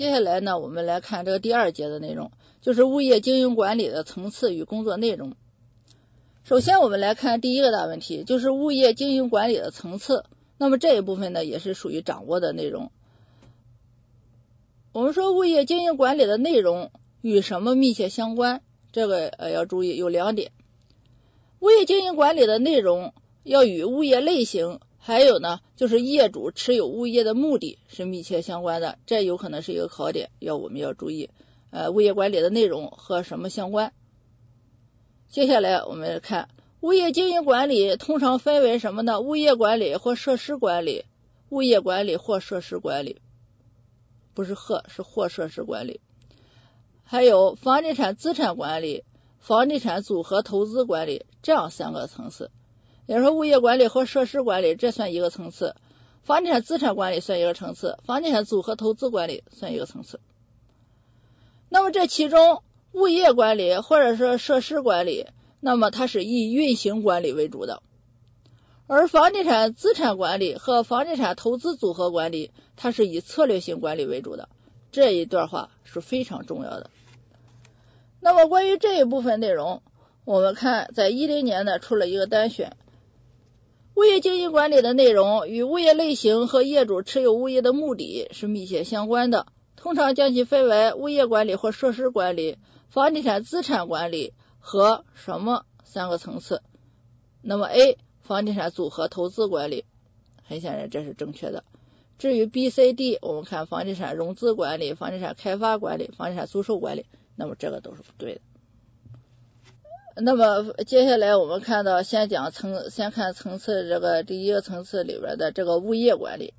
接下来呢，我们来看这个第二节的内容，就是物业经营管理的层次与工作内容。首先，我们来看第一个大问题，就是物业经营管理的层次。那么这一部分呢，也是属于掌握的内容。我们说物业经营管理的内容与什么密切相关？这个呃要注意有两点，物业经营管理的内容要与物业类型，还有呢就是业主持有物业的目的是密切相关的，这有可能是一个考点，要我们要注意。呃，物业管理的内容和什么相关？接下来我们来看物业经营管理通常分为什么呢？物业管理或设施管理，物业管理或设施管理。不是和，是或设施管理，还有房地产资产管理、房地产组合投资管理这样三个层次。也就是说，物业管理和设施管理这算一个层次，房地产资产管理算一个层次，房地产组合投资管理算一个层次。那么这其中，物业管理或者说设施管理，那么它是以运行管理为主的。而房地产资产管理和房地产投资组合管理，它是以策略性管理为主的。这一段话是非常重要的。那么关于这一部分内容，我们看在一零年呢出了一个单选，物业经营管理的内容与物业类型和业主持有物业的目的是密切相关的，通常将其分为物业管理或设施管理、房地产资产管理和什么三个层次。那么 A。房地产组合投资管理，很显然这是正确的。至于 B、C、D，我们看房地产融资管理、房地产开发管理、房地产租售管理，那么这个都是不对的。那么接下来我们看到，先讲层，先看层次这个第一个层次里边的这个物业管理。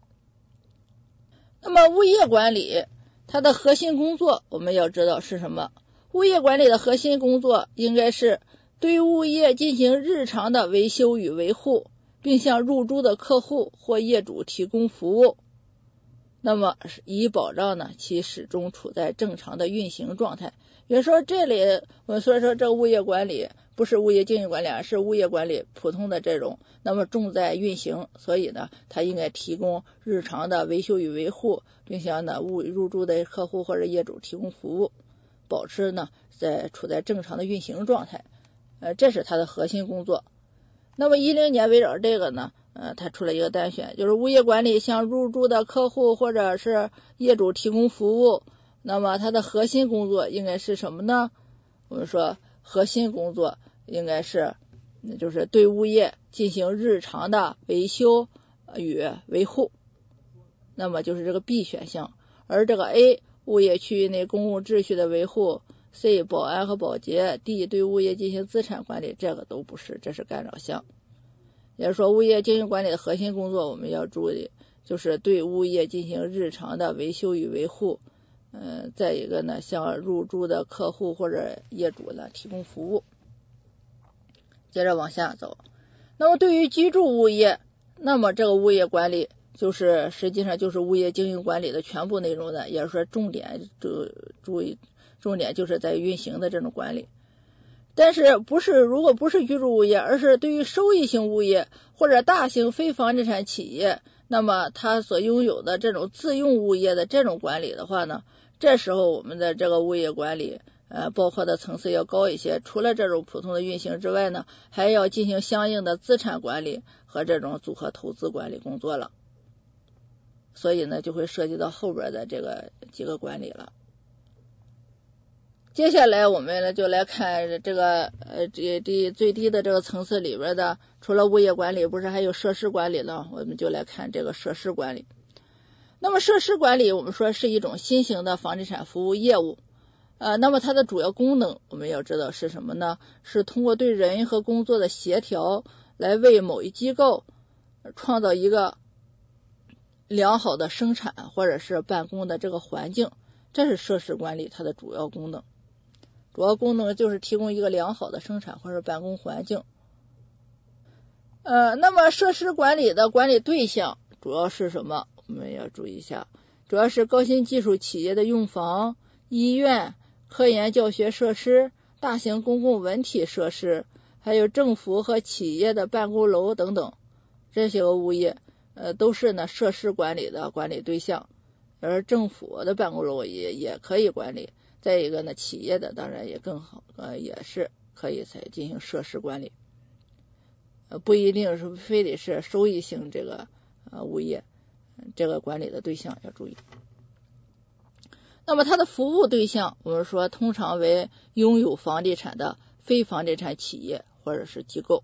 那么物业管理它的核心工作，我们要知道是什么？物业管理的核心工作应该是。对物业进行日常的维修与维护，并向入住的客户或业主提供服务，那么以保障呢其始终处在正常的运行状态。比如说这里，我们所以说这物业管理不是物业经营管理，是物业管理普通的这种，那么重在运行，所以呢，它应该提供日常的维修与维护，并向呢物入住的客户或者业主提供服务，保持呢在处在正常的运行状态。呃，这是它的核心工作。那么一零年围绕这个呢，呃，它出了一个单选，就是物业管理向入住的客户或者是业主提供服务。那么它的核心工作应该是什么呢？我们说核心工作应该是，那就是对物业进行日常的维修与维护。那么就是这个 B 选项，而这个 A 物业区域内公共秩序的维护。C 保安和保洁，D 对物业进行资产管理，这个都不是，这是干扰项。也就是说，物业经营管理的核心工作，我们要注意，就是对物业进行日常的维修与维护。嗯，再一个呢，向入住的客户或者业主呢提供服务。接着往下走，那么对于居住物业，那么这个物业管理就是实际上就是物业经营管理的全部内容的，也是说重点注注意。重点就是在运行的这种管理，但是不是如果不是居住物业，而是对于收益性物业或者大型非房地产企业，那么他所拥有的这种自用物业的这种管理的话呢，这时候我们的这个物业管理呃包括的层次要高一些，除了这种普通的运行之外呢，还要进行相应的资产管理和这种组合投资管理工作了，所以呢就会涉及到后边的这个几个管理了。接下来我们呢就来看这个呃这这最低的这个层次里边的，除了物业管理，不是还有设施管理呢？我们就来看这个设施管理。那么设施管理，我们说是一种新型的房地产服务业务，呃，那么它的主要功能我们要知道是什么呢？是通过对人和工作的协调，来为某一机构创造一个良好的生产或者是办公的这个环境，这是设施管理它的主要功能。主要功能就是提供一个良好的生产或者办公环境。呃，那么设施管理的管理对象主要是什么？我们要注意一下，主要是高新技术企业的用房、医院、科研教学设施、大型公共文体设施，还有政府和企业的办公楼等等，这些个物业呃都是呢设施管理的管理对象。而政府的办公楼也也可以管理。再一个呢，企业的当然也更好，呃，也是可以才进行设施管理，呃，不一定是非得是收益性这个呃物业，这个管理的对象要注意。那么它的服务对象，我们说通常为拥有房地产的非房地产企业或者是机构。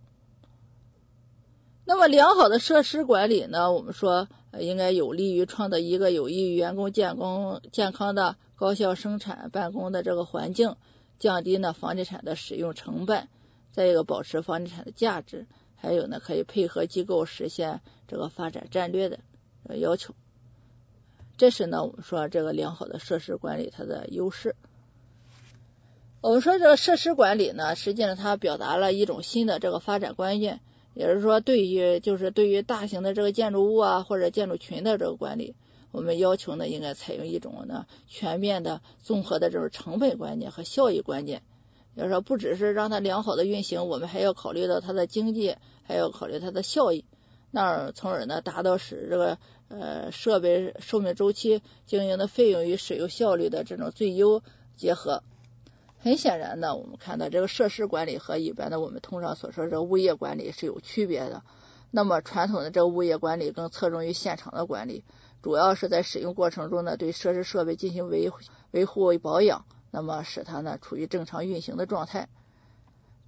那么良好的设施管理呢，我们说应该有利于创造一个有益于员工健康健康的。高效生产办公的这个环境，降低呢房地产的使用成本，再一个保持房地产的价值，还有呢可以配合机构实现这个发展战略的要求。这是呢我们说这个良好的设施管理它的优势。我们说这个设施管理呢，实际上它表达了一种新的这个发展观念，也是说对于就是对于大型的这个建筑物啊或者建筑群的这个管理。我们要求呢，应该采用一种呢全面的、综合的这种成本观念和效益观念。要说不只是让它良好的运行，我们还要考虑到它的经济，还要考虑它的效益，那从而呢达到使这个呃设备寿命周期、经营的费用与使用效率的这种最优结合。很显然呢，我们看到这个设施管理和一般的我们通常所说这物业管理是有区别的。那么传统的这个物业管理更侧重于现场的管理。主要是在使用过程中呢，对设施设备进行维维护保养，那么使它呢处于正常运行的状态。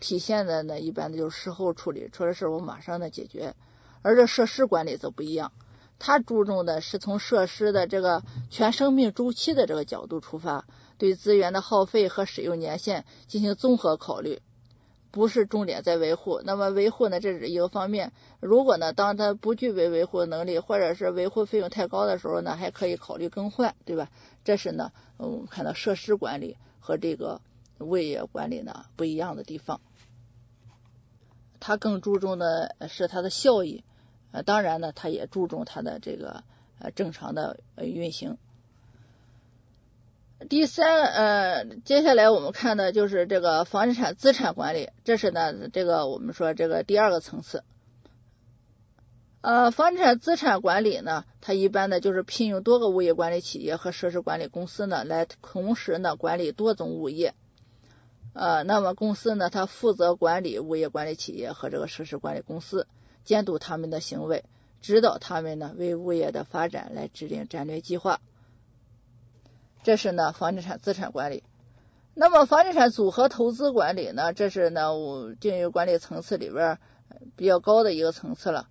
体现的呢，一般的就是事后处理，出了事我马上的解决。而这设施管理则不一样，它注重的是从设施的这个全生命周期的这个角度出发，对资源的耗费和使用年限进行综合考虑。不是重点在维护，那么维护呢，这是一个方面。如果呢，当它不具备维护能力，或者是维护费用太高的时候呢，还可以考虑更换，对吧？这是呢，我们看到设施管理和这个物业管理呢不一样的地方。它更注重的是它的效益，呃，当然呢，它也注重它的这个呃正常的运行。第三，呃，接下来我们看的就是这个房地产资产管理，这是呢，这个我们说这个第二个层次。呃，房地产资产管理呢，它一般呢就是聘用多个物业管理企业和设施管理公司呢，来同时呢管理多种物业。呃，那么公司呢，它负责管理物业管理企业和这个设施管理公司，监督他们的行为，指导他们呢为物业的发展来制定战略计划。这是呢房地产资产管理，那么房地产组合投资管理呢？这是呢我经营管理层次里边比较高的一个层次了。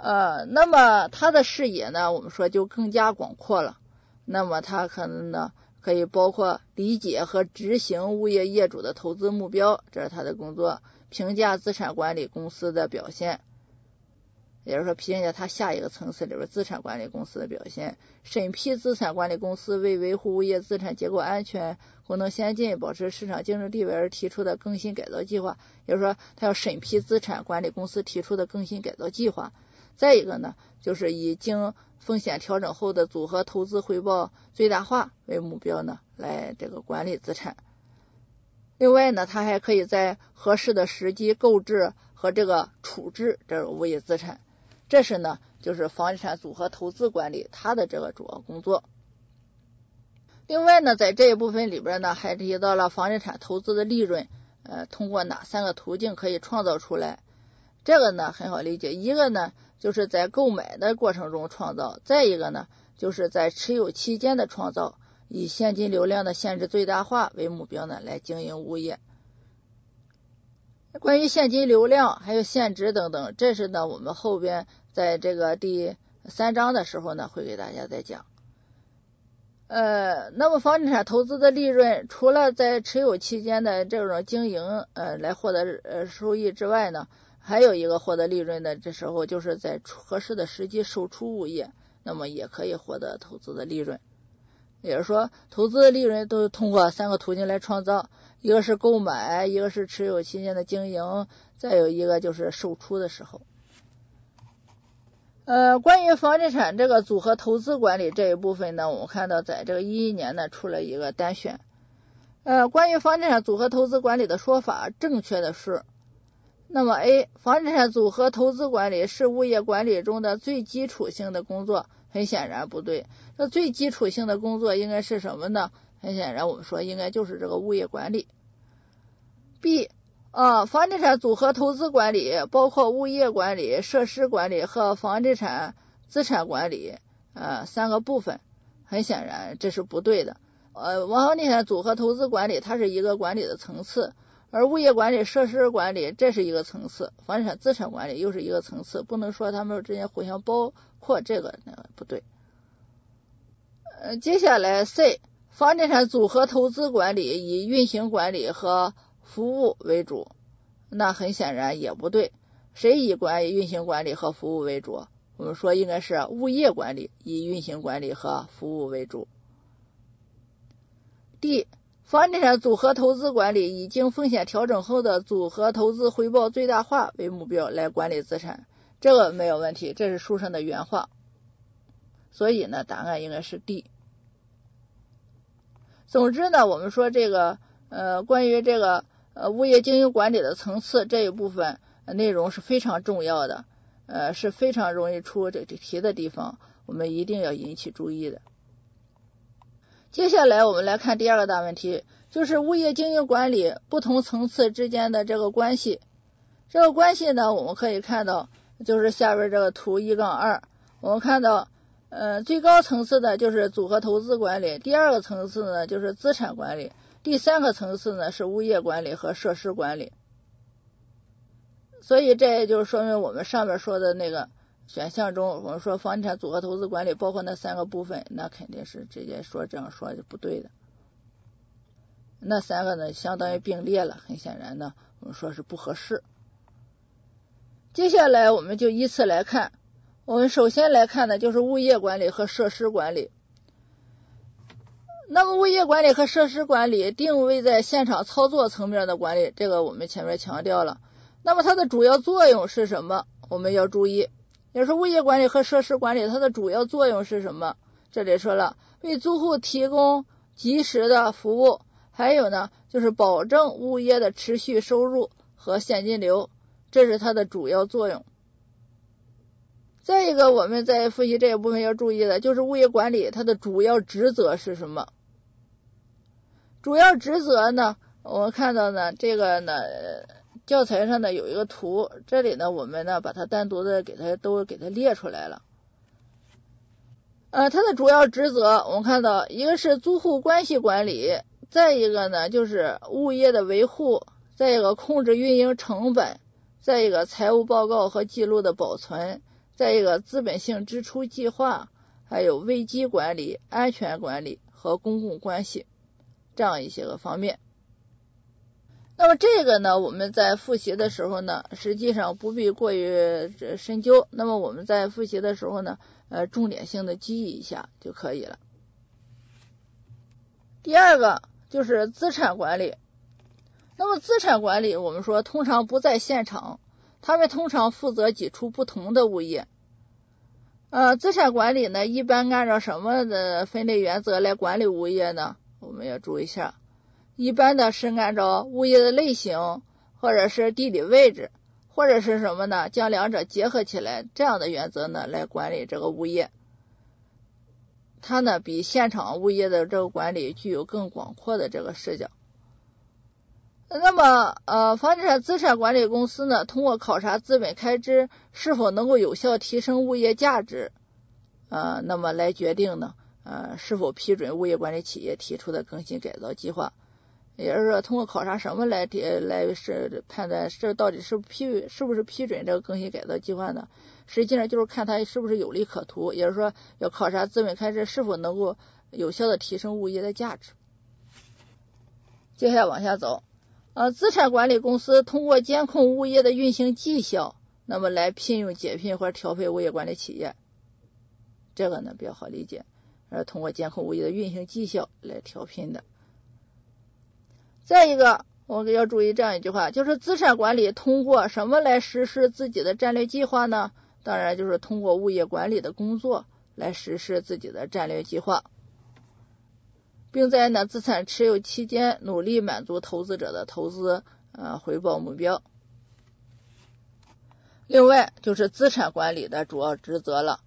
呃，那么它的视野呢，我们说就更加广阔了。那么它可能呢可以包括理解和执行物业业主的投资目标，这是他的工作；评价资产管理公司的表现。也就是说，评价它下一个层次里边资产管理公司的表现，审批资产管理公司为维护物业资产结构安全、功能先进、保持市场竞争地位而提出的更新改造计划。也就是说，它要审批资产管理公司提出的更新改造计划。再一个呢，就是以经风险调整后的组合投资回报最大化为目标呢，来这个管理资产。另外呢，它还可以在合适的时机购置和这个处置这种物业资产。这是呢，就是房地产组合投资管理它的这个主要工作。另外呢，在这一部分里边呢，还提到了房地产投资的利润，呃，通过哪三个途径可以创造出来？这个呢很好理解，一个呢就是在购买的过程中创造，再一个呢就是在持有期间的创造，以现金流量的限制最大化为目标呢来经营物业。关于现金流量还有现值等等，这是呢我们后边在这个第三章的时候呢会给大家再讲。呃，那么房地产投资的利润，除了在持有期间的这种经营呃来获得呃收益之外呢，还有一个获得利润的这时候就是在合适的时机售出物业，那么也可以获得投资的利润。也就是说，投资的利润都是通过三个途径来创造。一个是购买，一个是持有期间的经营，再有一个就是售出的时候。呃，关于房地产这个组合投资管理这一部分呢，我们看到在这个一一年呢出了一个单选。呃，关于房地产组合投资管理的说法，正确的是，那么 A，房地产组合投资管理是物业管理中的最基础性的工作，很显然不对。那最基础性的工作应该是什么呢？很显然，我们说应该就是这个物业管理。B 啊，房地产组合投资管理包括物业管理、设施管理和房地产资产管理呃三个部分。很显然这是不对的。呃，房地产组合投资管理它是一个管理的层次，而物业管理、设施管理这是一个层次，房地产资产管理又是一个层次，不能说他们之间互相包括，这个不对。呃，接下来 C。房地产组合投资管理以运行管理和服务为主，那很显然也不对。谁以管理运行管理和服务为主？我们说应该是物业管理以运行管理和服务为主。D. 房地产组合投资管理以经风险调整后的组合投资回报最大化为目标来管理资产，这个没有问题，这是书上的原话。所以呢，答案应该是 D。总之呢，我们说这个呃，关于这个呃物业经营管理的层次这一部分内容是非常重要的，呃是非常容易出这这题的地方，我们一定要引起注意的。接下来我们来看第二个大问题，就是物业经营管理不同层次之间的这个关系。这个关系呢，我们可以看到，就是下边这个图一杠二，我们看到。呃，最高层次的就是组合投资管理，第二个层次呢就是资产管理，第三个层次呢是物业管理和设施管理。所以这也就是说明我们上面说的那个选项中，我们说房地产组合投资管理包括那三个部分，那肯定是直接说这样说就不对的。那三个呢，相当于并列了，很显然呢，我们说是不合适。接下来我们就依次来看。我们首先来看的就是物业管理和设施管理。那么，物业管理和设施管理定位在现场操作层面的管理，这个我们前面强调了。那么，它的主要作用是什么？我们要注意，也是物业管理和设施管理，它的主要作用是什么？这里说了，为租户提供及时的服务，还有呢，就是保证物业的持续收入和现金流，这是它的主要作用。再一个，我们在复习这一部分要注意的，就是物业管理它的主要职责是什么？主要职责呢，我们看到呢，这个呢，教材上呢有一个图，这里呢，我们呢把它单独的给它都给它列出来了。呃，它的主要职责，我们看到一个是租户关系管理，再一个呢就是物业的维护，再一个控制运营成本，再一个财务报告和记录的保存。再一个，资本性支出计划，还有危机管理、安全管理和公共关系这样一些个方面。那么这个呢，我们在复习的时候呢，实际上不必过于深究。那么我们在复习的时候呢，呃，重点性的记忆一下就可以了。第二个就是资产管理。那么资产管理，我们说通常不在现场。他们通常负责几处不同的物业。呃，资产管理呢，一般按照什么的分类原则来管理物业呢？我们要注意一下。一般的是按照物业的类型，或者是地理位置，或者是什么呢？将两者结合起来，这样的原则呢来管理这个物业。它呢比现场物业的这个管理具有更广阔的这个视角。那么，呃，房地产资产管理公司呢，通过考察资本开支是否能够有效提升物业价值，呃，那么来决定呢，呃，是否批准物业管理企业提出的更新改造计划。也就是说，通过考察什么来来是判断这到底是批是不是批准这个更新改造计划呢？实际上就是看它是不是有利可图，也就是说，要考察资本开支是否能够有效的提升物业的价值。接下来往下走。呃，资产管理公司通过监控物业的运行绩效，那么来聘用、解聘或者调配物业管理企业，这个呢比较好理解，呃，通过监控物业的运行绩效来调聘的。再一个，我们要注意这样一句话，就是资产管理通过什么来实施自己的战略计划呢？当然就是通过物业管理的工作来实施自己的战略计划。并在呢资产持有期间努力满足投资者的投资呃回报目标。另外就是资产管理的主要职责了，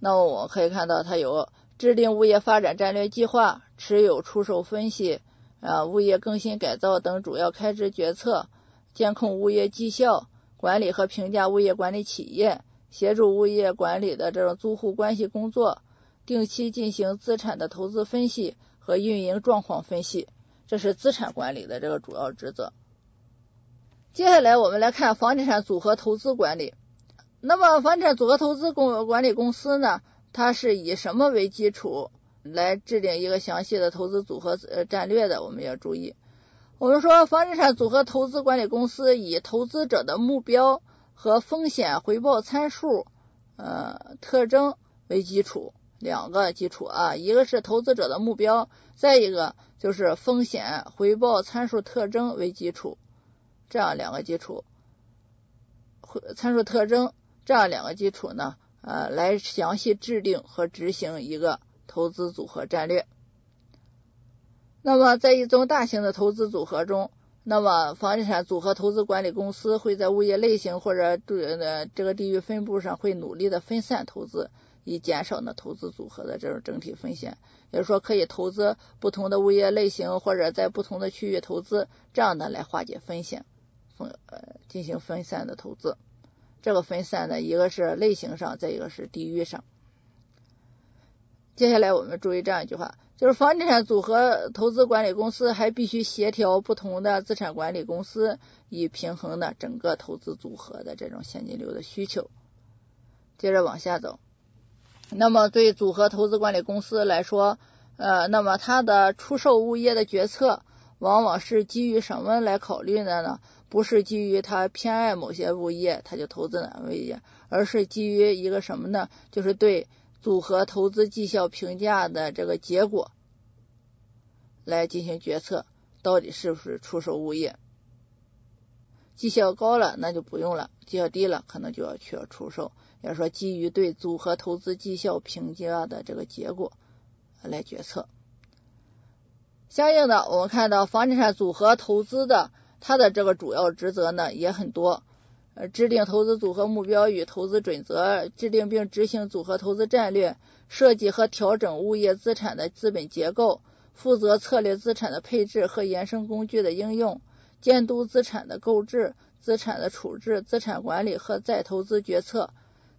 那么我可以看到，它有制定物业发展战略计划、持有出售分析、啊物业更新改造等主要开支决策、监控物业绩效、管理和评价物业管理企业、协助物业管理的这种租户关系工作、定期进行资产的投资分析和运营状况分析，这是资产管理的这个主要职责。接下来我们来看房地产组合投资管理。那么，房地产组合投资公管理公司呢，它是以什么为基础来制定一个详细的投资组合呃战略的？我们要注意，我们说房地产组合投资管理公司以投资者的目标和风险回报参数呃特征为基础，两个基础啊，一个是投资者的目标，再一个就是风险回报参数特征为基础，这样两个基础，参数特征。这样两个基础呢，呃，来详细制定和执行一个投资组合战略。那么，在一种大型的投资组合中，那么房地产组合投资管理公司会在物业类型或者呃这个地域分布上会努力的分散投资，以减少呢投资组合的这种整体风险。也就是说，可以投资不同的物业类型或者在不同的区域投资，这样呢来化解风险，分呃进行分散的投资。这个分散呢，一个是类型上，再一个是地域上。接下来我们注意这样一句话，就是房地产组合投资管理公司还必须协调不同的资产管理公司，以平衡呢整个投资组合的这种现金流的需求。接着往下走，那么对组合投资管理公司来说，呃，那么它的出售物业的决策，往往是基于什么来考虑的呢？不是基于他偏爱某些物业，他就投资哪物业，而是基于一个什么呢？就是对组合投资绩效评价的这个结果来进行决策，到底是不是出售物业？绩效高了那就不用了，绩效低了可能就要需要出售。要说基于对组合投资绩效评价的这个结果来决策，相应的我们看到房地产组合投资的。它的这个主要职责呢也很多，呃，制定投资组合目标与投资准则，制定并执行组合投资战略，设计和调整物业资产的资本结构，负责策略资产的配置和衍生工具的应用，监督资产的购置、资产的处置、资产管理和再投资决策。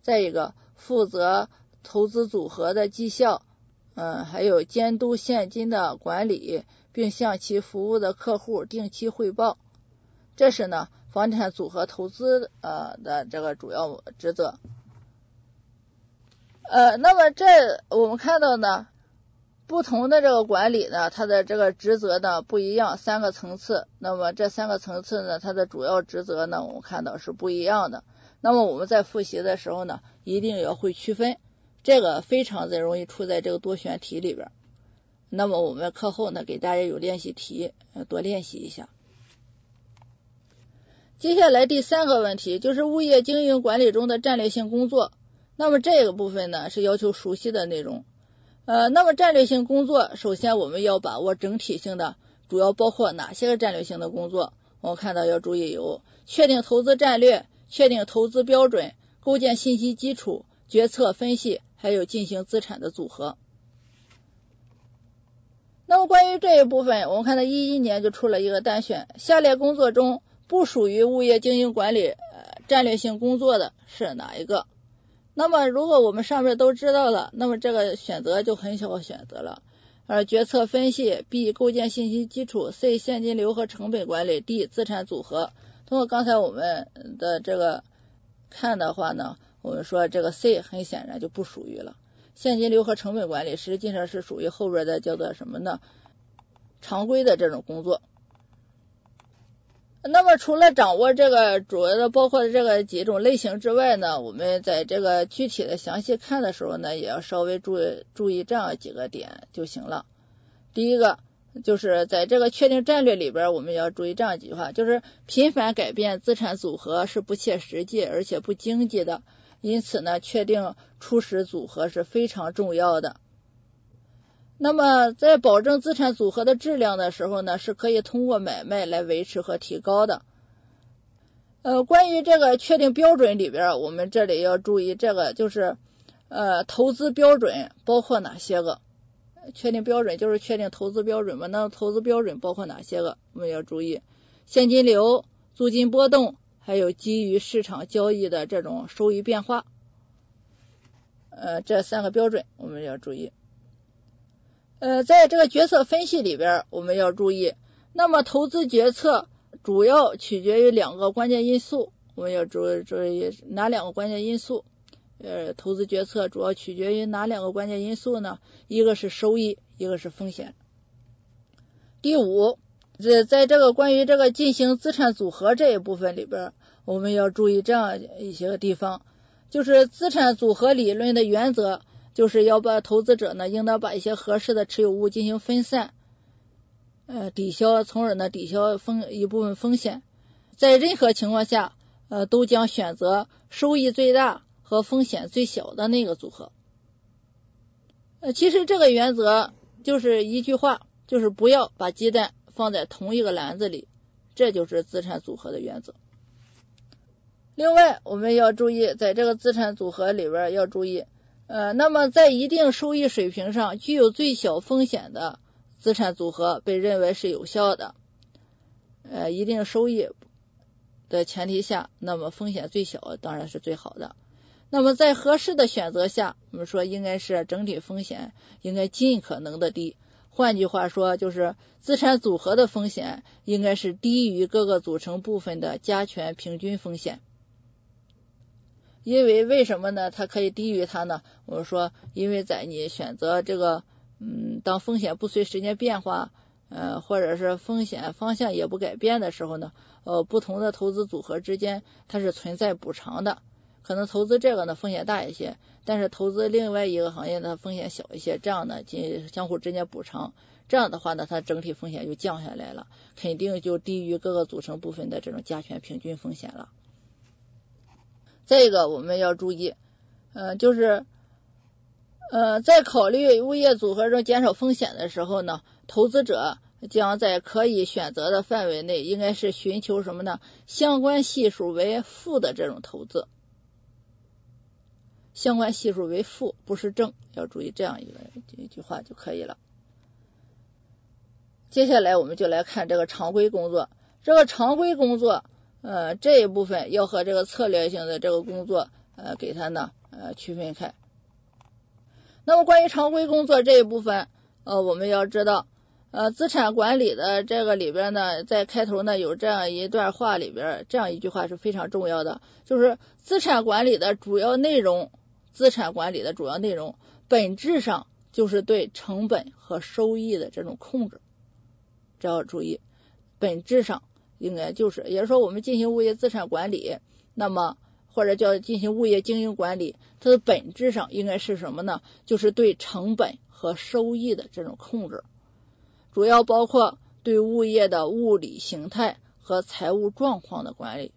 再一个，负责投资组合的绩效，嗯，还有监督现金的管理，并向其服务的客户定期汇报。这是呢，房产组合投资呃的这个主要职责。呃，那么这我们看到呢，不同的这个管理呢，它的这个职责呢不一样，三个层次。那么这三个层次呢，它的主要职责呢，我们看到是不一样的。那么我们在复习的时候呢，一定要会区分，这个非常的容易出在这个多选题里边。那么我们课后呢，给大家有练习题，多练习一下。接下来第三个问题就是物业经营管理中的战略性工作。那么这个部分呢是要求熟悉的内容。呃，那么战略性工作，首先我们要把握整体性的，主要包括哪些个战略性的工作？我们看到要注意有确定投资战略、确定投资标准、构建信息基础、决策分析，还有进行资产的组合。那么关于这一部分，我们看到一一年就出了一个单选，下列工作中。不属于物业经营管理呃战略性工作的是哪一个？那么如果我们上面都知道了，那么这个选择就很小选择了。而决策分析，B 构建信息基础，C 现金流和成本管理，D 资产组合。通过刚才我们的这个看的话呢，我们说这个 C 很显然就不属于了。现金流和成本管理实际上是属于后边的叫做什么呢？常规的这种工作。那么除了掌握这个主要的包括这个几种类型之外呢，我们在这个具体的详细看的时候呢，也要稍微注意注意这样几个点就行了。第一个就是在这个确定战略里边，我们要注意这样几句话，就是频繁改变资产组合是不切实际而且不经济的，因此呢，确定初始组合是非常重要的。那么，在保证资产组合的质量的时候呢，是可以通过买卖来维持和提高的。呃，关于这个确定标准里边，我们这里要注意，这个就是呃，投资标准包括哪些个？确定标准就是确定投资标准嘛？那投资标准包括哪些个？我们要注意现金流、租金波动，还有基于市场交易的这种收益变化。呃，这三个标准我们要注意。呃，在这个决策分析里边，我们要注意，那么投资决策主要取决于两个关键因素，我们要注注意哪两个关键因素？呃，投资决策主要取决于哪两个关键因素呢？一个是收益，一个是风险。第五，在在这个关于这个进行资产组合这一部分里边，我们要注意这样一些个地方，就是资产组合理论的原则，就是要把投资者呢，应当把一些合适的持有物进行分散，呃，抵消，从而呢抵消风一部分风险，在任何情况下，呃，都将选择收益最大。和风险最小的那个组合，呃，其实这个原则就是一句话，就是不要把鸡蛋放在同一个篮子里，这就是资产组合的原则。另外，我们要注意，在这个资产组合里边要注意，呃，那么在一定收益水平上具有最小风险的资产组合被认为是有效的，呃，一定收益的前提下，那么风险最小当然是最好的。那么在合适的选择下，我们说应该是整体风险应该尽可能的低。换句话说，就是资产组合的风险应该是低于各个组成部分的加权平均风险。因为为什么呢？它可以低于它呢？我们说，因为在你选择这个，嗯，当风险不随时间变化，呃，或者是风险方向也不改变的时候呢，呃，不同的投资组合之间它是存在补偿的。可能投资这个呢风险大一些，但是投资另外一个行业呢风险小一些，这样呢进相互之间补偿，这样的话呢它整体风险就降下来了，肯定就低于各个组成部分的这种加权平均风险了。再一个我们要注意，呃就是呃在考虑物业组合中减少风险的时候呢，投资者将在可以选择的范围内，应该是寻求什么呢？相关系数为负的这种投资。相关系数为负，不是正，要注意这样一个一句话就可以了。接下来我们就来看这个常规工作，这个常规工作，呃，这一部分要和这个策略性的这个工作，呃，给它呢，呃，区分开。那么关于常规工作这一部分，呃，我们要知道，呃，资产管理的这个里边呢，在开头呢有这样一段话里边，这样一句话是非常重要的，就是资产管理的主要内容。资产管理的主要内容，本质上就是对成本和收益的这种控制，这要注意。本质上应该就是，也就是说，我们进行物业资产管理，那么或者叫进行物业经营管理，它的本质上应该是什么呢？就是对成本和收益的这种控制，主要包括对物业的物理形态和财务状况的管理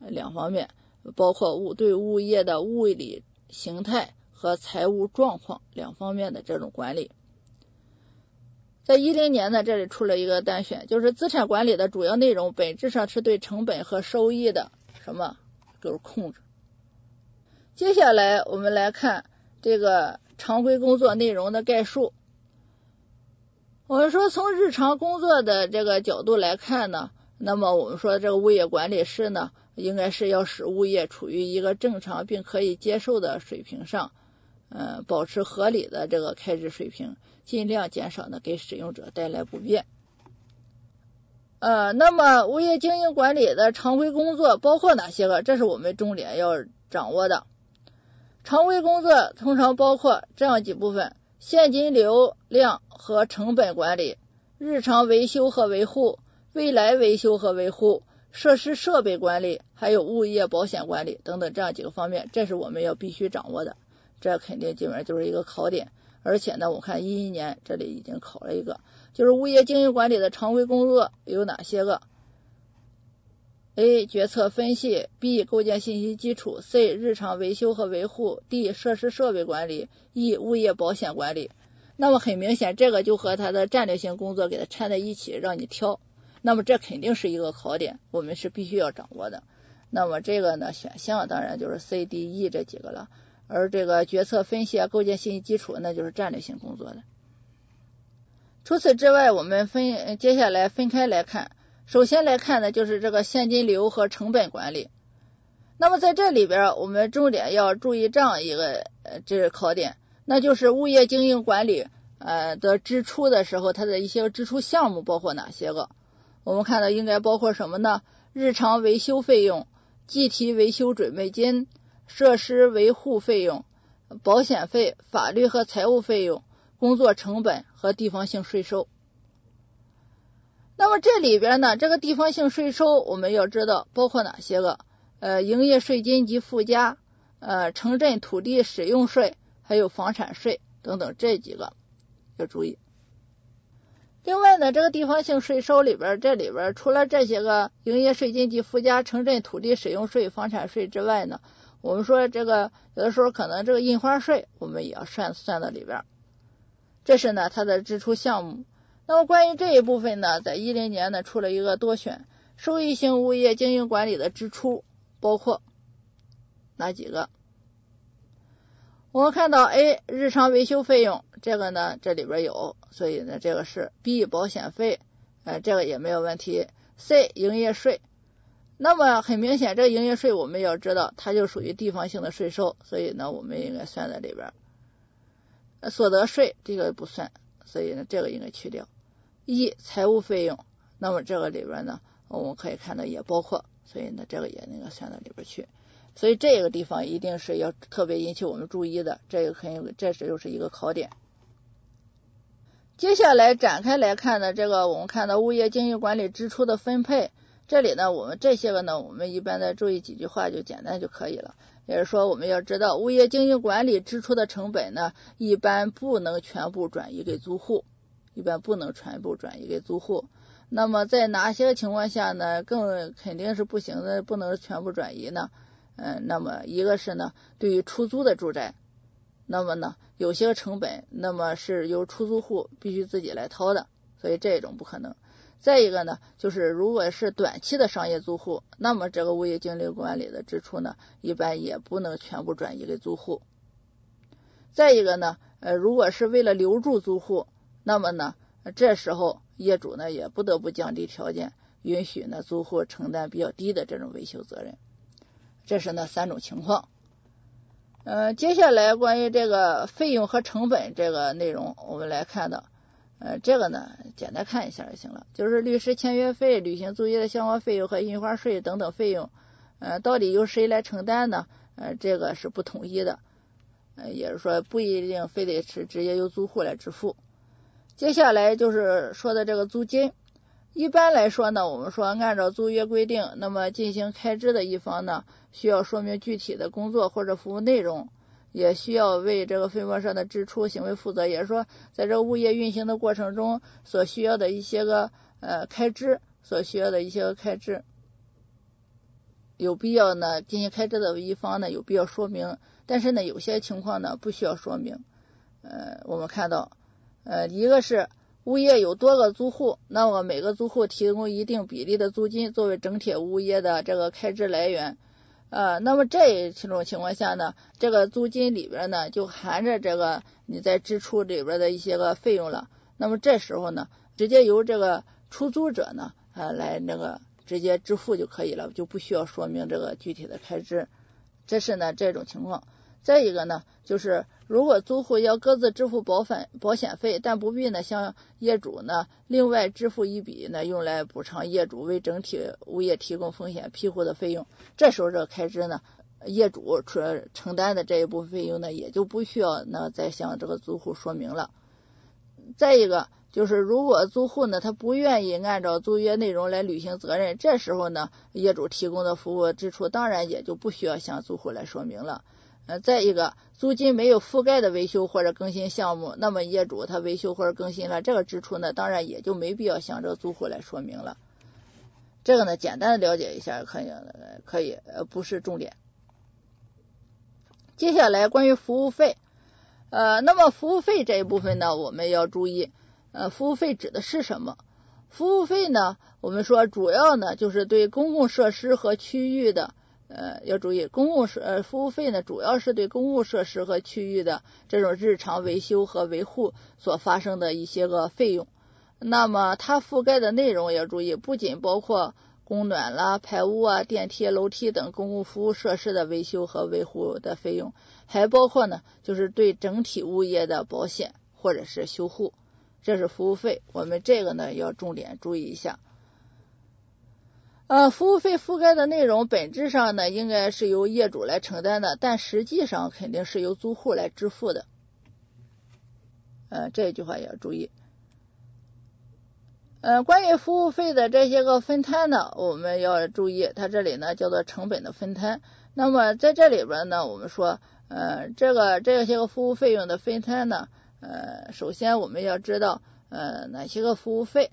两方面，包括物对物业的物理。形态和财务状况两方面的这种管理，在一零年呢，这里出了一个单选，就是资产管理的主要内容，本质上是对成本和收益的什么就是控制。接下来我们来看这个常规工作内容的概述。我们说从日常工作的这个角度来看呢，那么我们说这个物业管理师呢。应该是要使物业处于一个正常并可以接受的水平上，嗯，保持合理的这个开支水平，尽量减少呢给使用者带来不便。呃，那么物业经营管理的常规工作包括哪些个？这是我们重点要掌握的。常规工作通常包括这样几部分：现金流量和成本管理、日常维修和维护、未来维修和维护。设施设备管理，还有物业保险管理等等这样几个方面，这是我们要必须掌握的。这肯定基本上就是一个考点。而且呢，我看一一年这里已经考了一个，就是物业经营管理的常规工作有哪些个？A. 决策分析，B. 构建信息基础，C. 日常维修和维护，D. 设施设备管理，E. 物业保险管理。那么很明显，这个就和它的战略性工作给它掺在一起，让你挑。那么这肯定是一个考点，我们是必须要掌握的。那么这个呢，选项当然就是 C、D、E 这几个了。而这个决策分析啊，构建信息基础，那就是战略性工作了。除此之外，我们分接下来分开来看，首先来看的就是这个现金流和成本管理。那么在这里边，我们重点要注意这样一个呃这是考点，那就是物业经营管理呃的支出的时候，它的一些支出项目包括哪些个？我们看到应该包括什么呢？日常维修费用、计提维修准备金。设施维护费用、保险费、法律和财务费用、工作成本和地方性税收。那么这里边呢，这个地方性税收我们要知道包括哪些个？呃，营业税金及附加，呃，城镇土地使用税，还有房产税等等这几个要注意。另外呢，这个地方性税收里边，这里边除了这些个营业税金及附加、城镇土地使用税、房产税之外呢。我们说这个有的时候可能这个印花税我们也要算算到里边，这是呢它的支出项目。那么关于这一部分呢，在一零年呢出了一个多选，收益性物业经营管理的支出包括哪几个？我们看到 A 日常维修费用，这个呢这里边有，所以呢这个是 B 保险费，呃这个也没有问题。C 营业税。那么很明显，这个营业税我们要知道，它就属于地方性的税收，所以呢，我们应该算在里边。所得税这个不算，所以呢，这个应该去掉。一财务费用，那么这个里边呢，我们可以看到也包括，所以呢，这个也应该算到里边去。所以这个地方一定是要特别引起我们注意的，这个肯定这是又是一个考点。接下来展开来看呢，这个我们看到物业经营管理支出的分配。这里呢，我们这些个呢，我们一般的注意几句话就简单就可以了。也就是说，我们要知道，物业经营管理支出的成本呢，一般不能全部转移给租户，一般不能全部转移给租户。那么在哪些情况下呢，更肯定是不行的，不能全部转移呢？嗯，那么一个是呢，对于出租的住宅，那么呢，有些成本那么是由出租户必须自己来掏的，所以这种不可能。再一个呢，就是如果是短期的商业租户，那么这个物业经营管理的支出呢，一般也不能全部转移给租户。再一个呢，呃，如果是为了留住租户，那么呢，这时候业主呢也不得不降低条件，允许呢租户承担比较低的这种维修责任。这是那三种情况。呃，接下来关于这个费用和成本这个内容，我们来看到。呃，这个呢，简单看一下就行了。就是律师签约费、履行租约的相关费用和印花税等等费用，呃，到底由谁来承担呢？呃，这个是不统一的，呃，也是说不一定非得是直接由租户来支付。接下来就是说的这个租金，一般来说呢，我们说按照租约规定，那么进行开支的一方呢，需要说明具体的工作或者服务内容。也需要为这个分包商的支出行为负责，也是说，在这个物业运行的过程中所需要的一些个呃开支，所需要的一些个开支，有必要呢进行开支的一方呢有必要说明，但是呢有些情况呢不需要说明。呃，我们看到，呃，一个是物业有多个租户，那么每个租户提供一定比例的租金作为整体物业的这个开支来源。呃，那么这几种情况下呢，这个租金里边呢就含着这个你在支出里边的一些个费用了。那么这时候呢，直接由这个出租者呢呃来那个直接支付就可以了，就不需要说明这个具体的开支。这是呢这种情况。再一个呢，就是如果租户要各自支付保险保险费，但不必呢向业主呢另外支付一笔呢用来补偿业主为整体物业提供风险庇护的费用，这时候这个开支呢，业主出承担的这一部分费用呢也就不需要呢再向这个租户说明了。再一个就是，如果租户呢他不愿意按照租约内容来履行责任，这时候呢业主提供的服务支出当然也就不需要向租户来说明了。呃，再一个，租金没有覆盖的维修或者更新项目，那么业主他维修或者更新了这个支出呢，当然也就没必要向这个租户来说明了。这个呢，简单的了解一下可以，可以，呃，不是重点。接下来关于服务费，呃，那么服务费这一部分呢，我们要注意，呃，服务费指的是什么？服务费呢，我们说主要呢就是对公共设施和区域的。呃，要注意，公共设呃服务费呢，主要是对公共设施和区域的这种日常维修和维护所发生的一些个费用。那么它覆盖的内容要注意，不仅包括供暖啦、排污啊、电梯、楼梯等公共服务设施的维修和维护的费用，还包括呢，就是对整体物业的保险或者是修护，这是服务费。我们这个呢要重点注意一下。呃，服务费覆盖的内容本质上呢，应该是由业主来承担的，但实际上肯定是由租户来支付的。呃，这句话也要注意。呃，关于服务费的这些个分摊呢，我们要注意，它这里呢叫做成本的分摊。那么在这里边呢，我们说，呃，这个这些个服务费用的分摊呢，呃，首先我们要知道，呃，哪些个服务费。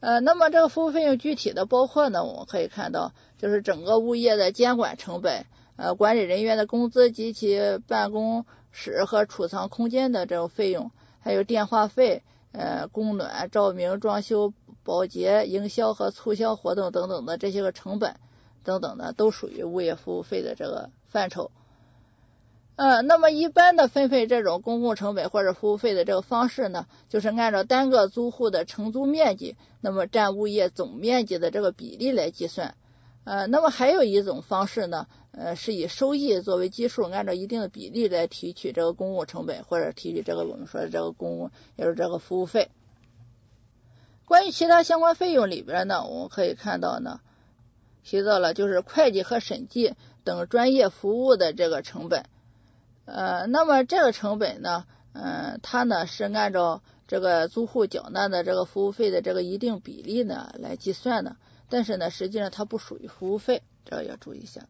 呃，那么这个服务费用具体的包括呢，我们可以看到，就是整个物业的监管成本，呃，管理人员的工资及其办公室和储藏空间的这种费用，还有电话费，呃，供暖、照明、装修、保洁、营销和促销活动等等的这些个成本等等的，都属于物业服务费的这个范畴。呃，那么一般的分配这种公共成本或者服务费的这个方式呢，就是按照单个租户的承租面积，那么占物业总面积的这个比例来计算。呃，那么还有一种方式呢，呃，是以收益作为基数，按照一定的比例来提取这个公共成本或者提取这个我们说的这个公共，也就是这个服务费。关于其他相关费用里边呢，我们可以看到呢，提到了就是会计和审计等专业服务的这个成本。呃，那么这个成本呢，嗯，它呢是按照这个租户缴纳的这个服务费的这个一定比例呢来计算的，但是呢，实际上它不属于服务费，这个要注意一下。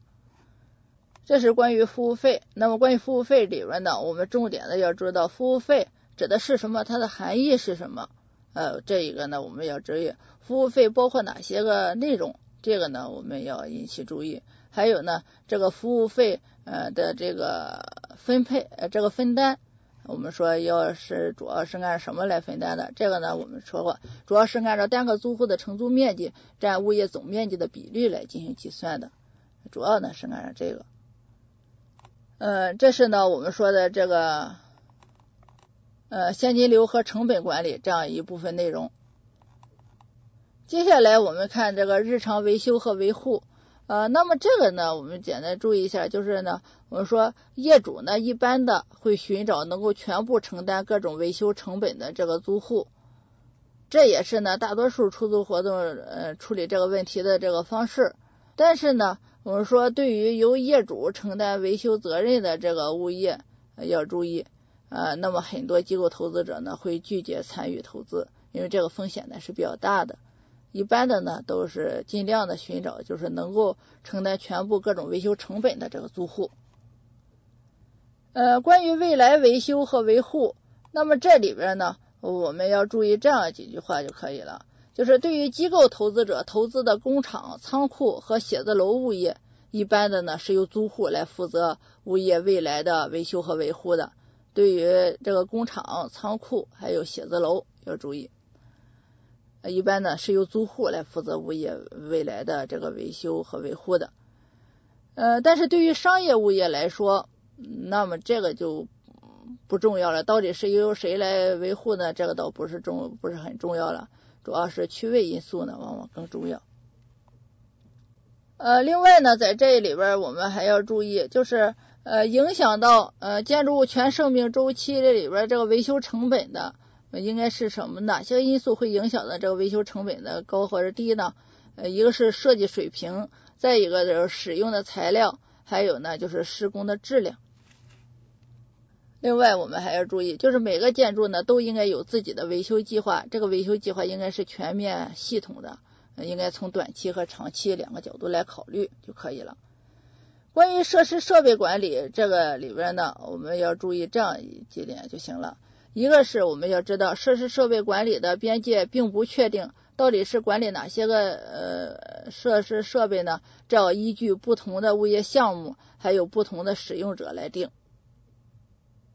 这是关于服务费。那么关于服务费里边呢，我们重点的要知道服务费指的是什么，它的含义是什么？呃，这一个呢，我们要注意服务费包括哪些个内容，这个呢我们要引起注意。还有呢，这个服务费呃的这个。分配呃这个分担，我们说要是主要是按什么来分担的？这个呢我们说过，主要是按照单个租户的承租面积占物业总面积的比例来进行计算的，主要呢是按照这个。嗯，这是呢我们说的这个呃现金流和成本管理这样一部分内容。接下来我们看这个日常维修和维护。呃，那么这个呢，我们简单注意一下，就是呢，我们说业主呢，一般的会寻找能够全部承担各种维修成本的这个租户，这也是呢大多数出租活动呃处理这个问题的这个方式。但是呢，我们说对于由业主承担维修责任的这个物业要注意，呃，那么很多机构投资者呢会拒绝参与投资，因为这个风险呢是比较大的。一般的呢，都是尽量的寻找就是能够承担全部各种维修成本的这个租户。呃，关于未来维修和维护，那么这里边呢，我们要注意这样几句话就可以了。就是对于机构投资者投资的工厂、仓库和写字楼物业，一般的呢是由租户来负责物业未来的维修和维护的。对于这个工厂、仓库还有写字楼要注意。一般呢是由租户来负责物业未来的这个维修和维护的，呃，但是对于商业物业来说，那么这个就不重要了。到底是由谁来维护呢？这个倒不是重，不是很重要了。主要是区位因素呢，往往更重要。呃，另外呢，在这里边我们还要注意，就是呃，影响到呃建筑物全生命周期这里边这个维修成本的。应该是什么？哪些因素会影响的这个维修成本的高或者低呢？呃，一个是设计水平，再一个就是使用的材料，还有呢就是施工的质量。另外，我们还要注意，就是每个建筑呢都应该有自己的维修计划，这个维修计划应该是全面系统的，应该从短期和长期两个角度来考虑就可以了。关于设施设备管理这个里边呢，我们要注意这样几点就行了。一个是我们要知道设施设备管理的边界并不确定，到底是管理哪些个呃设施设备呢？这要依据不同的物业项目还有不同的使用者来定，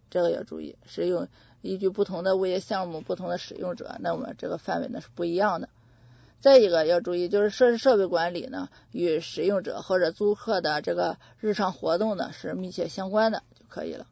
这个要注意，是用依据不同的物业项目、不同的使用者，那么这个范围呢是不一样的。再一个要注意，就是设施设备管理呢，与使用者或者租客的这个日常活动呢是密切相关的就可以了。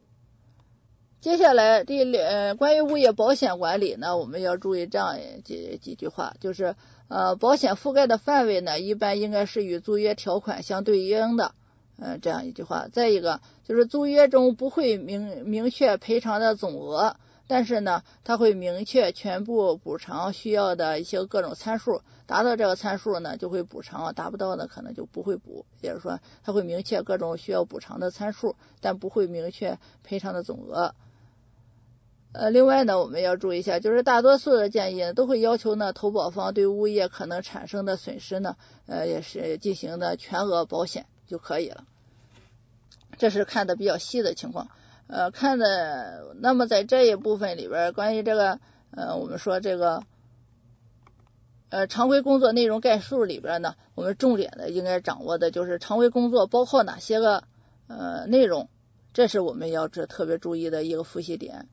接下来第呃，关于物业保险管理呢，我们要注意这样几几句话，就是呃，保险覆盖的范围呢，一般应该是与租约条款相对应的，嗯，这样一句话。再一个就是租约中不会明明确赔偿的总额。但是呢，它会明确全部补偿需要的一些各种参数，达到这个参数呢就会补偿，达不到呢可能就不会补。也就是说，它会明确各种需要补偿的参数，但不会明确赔偿的总额。呃，另外呢，我们要注意一下，就是大多数的建议都会要求呢，投保方对物业可能产生的损失呢，呃，也是进行的全额保险就可以了。这是看的比较细的情况。呃，看的，那么在这一部分里边，关于这个，呃，我们说这个，呃，常规工作内容概述里边呢，我们重点的应该掌握的就是常规工作包括哪些个呃内容，这是我们要这特别注意的一个复习点。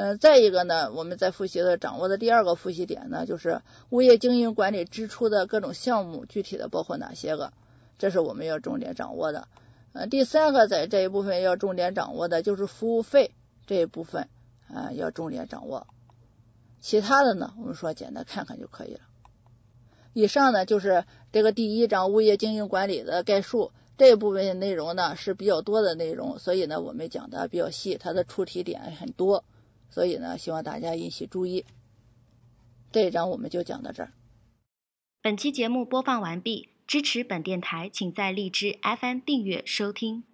呃，再一个呢，我们在复习的掌握的第二个复习点呢，就是物业经营管理支出的各种项目具体的包括哪些个，这是我们要重点掌握的。呃，第三个在这一部分要重点掌握的就是服务费这一部分啊，要重点掌握。其他的呢，我们说简单看看就可以了。以上呢就是这个第一章物业经营管理的概述这一部分内容呢是比较多的内容，所以呢我们讲的比较细，它的出题点很多，所以呢希望大家引起注意。这一章我们就讲到这儿。本期节目播放完毕。支持本电台，请在荔枝 FM 订阅收听。